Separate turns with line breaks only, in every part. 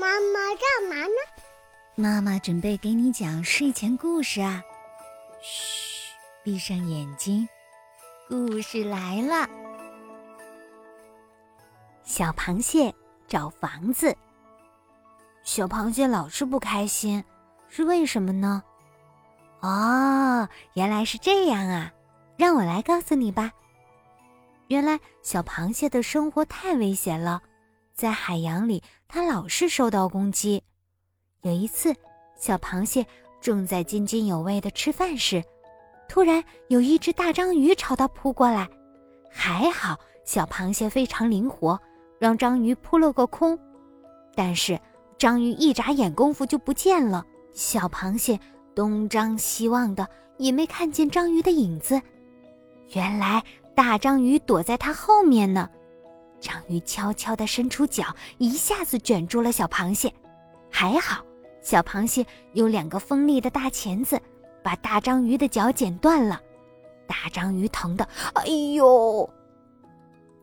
妈妈干嘛呢？
妈妈准备给你讲睡前故事啊。嘘，闭上眼睛，故事来了。小螃蟹找房子。小螃蟹老是不开心，是为什么呢？哦，原来是这样啊！让我来告诉你吧。原来小螃蟹的生活太危险了，在海洋里，它老是受到攻击。有一次，小螃蟹正在津津有味地吃饭时，突然有一只大章鱼朝它扑过来。还好，小螃蟹非常灵活，让章鱼扑了个空。但是，章鱼一眨眼功夫就不见了。小螃蟹东张西望的，也没看见章鱼的影子。原来大章鱼躲在它后面呢。章鱼悄悄地伸出脚，一下子卷住了小螃蟹。还好，小螃蟹有两个锋利的大钳子，把大章鱼的脚剪断了。大章鱼疼得哎呦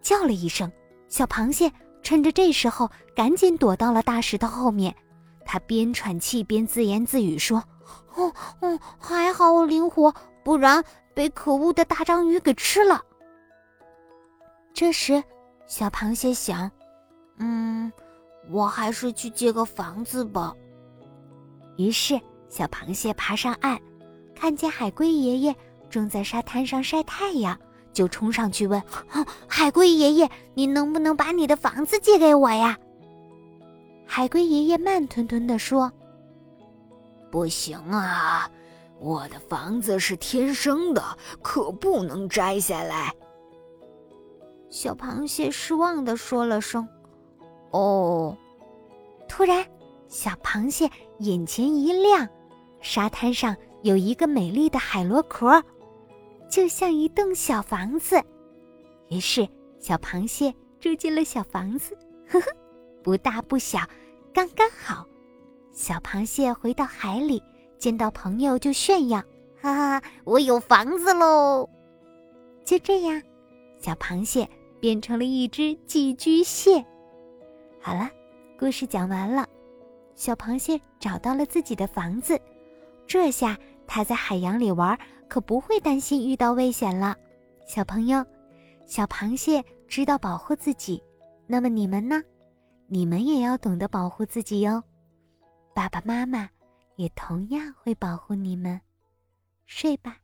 叫了一声。小螃蟹趁着这时候，赶紧躲到了大石头后面。它边喘气边自言自语说：“哦，哦，还好我灵活，不然……”被可恶的大章鱼给吃了。这时，小螃蟹想：“嗯，我还是去借个房子吧。”于是，小螃蟹爬上岸，看见海龟爷爷正在沙滩上晒太阳，就冲上去问：“海龟爷爷，你能不能把你的房子借给我呀？”海龟爷爷慢吞吞地说：“
不行啊。”我的房子是天生的，可不能摘下来。
小螃蟹失望的说了声：“哦。”突然，小螃蟹眼前一亮，沙滩上有一个美丽的海螺壳，就像一栋小房子。于是，小螃蟹住进了小房子，呵呵，不大不小，刚刚好。小螃蟹回到海里。见到朋友就炫耀，哈哈，我有房子喽！就这样，小螃蟹变成了一只寄居蟹。好了，故事讲完了，小螃蟹找到了自己的房子，这下它在海洋里玩可不会担心遇到危险了。小朋友，小螃蟹知道保护自己，那么你们呢？你们也要懂得保护自己哟，爸爸妈妈。也同样会保护你们，睡吧。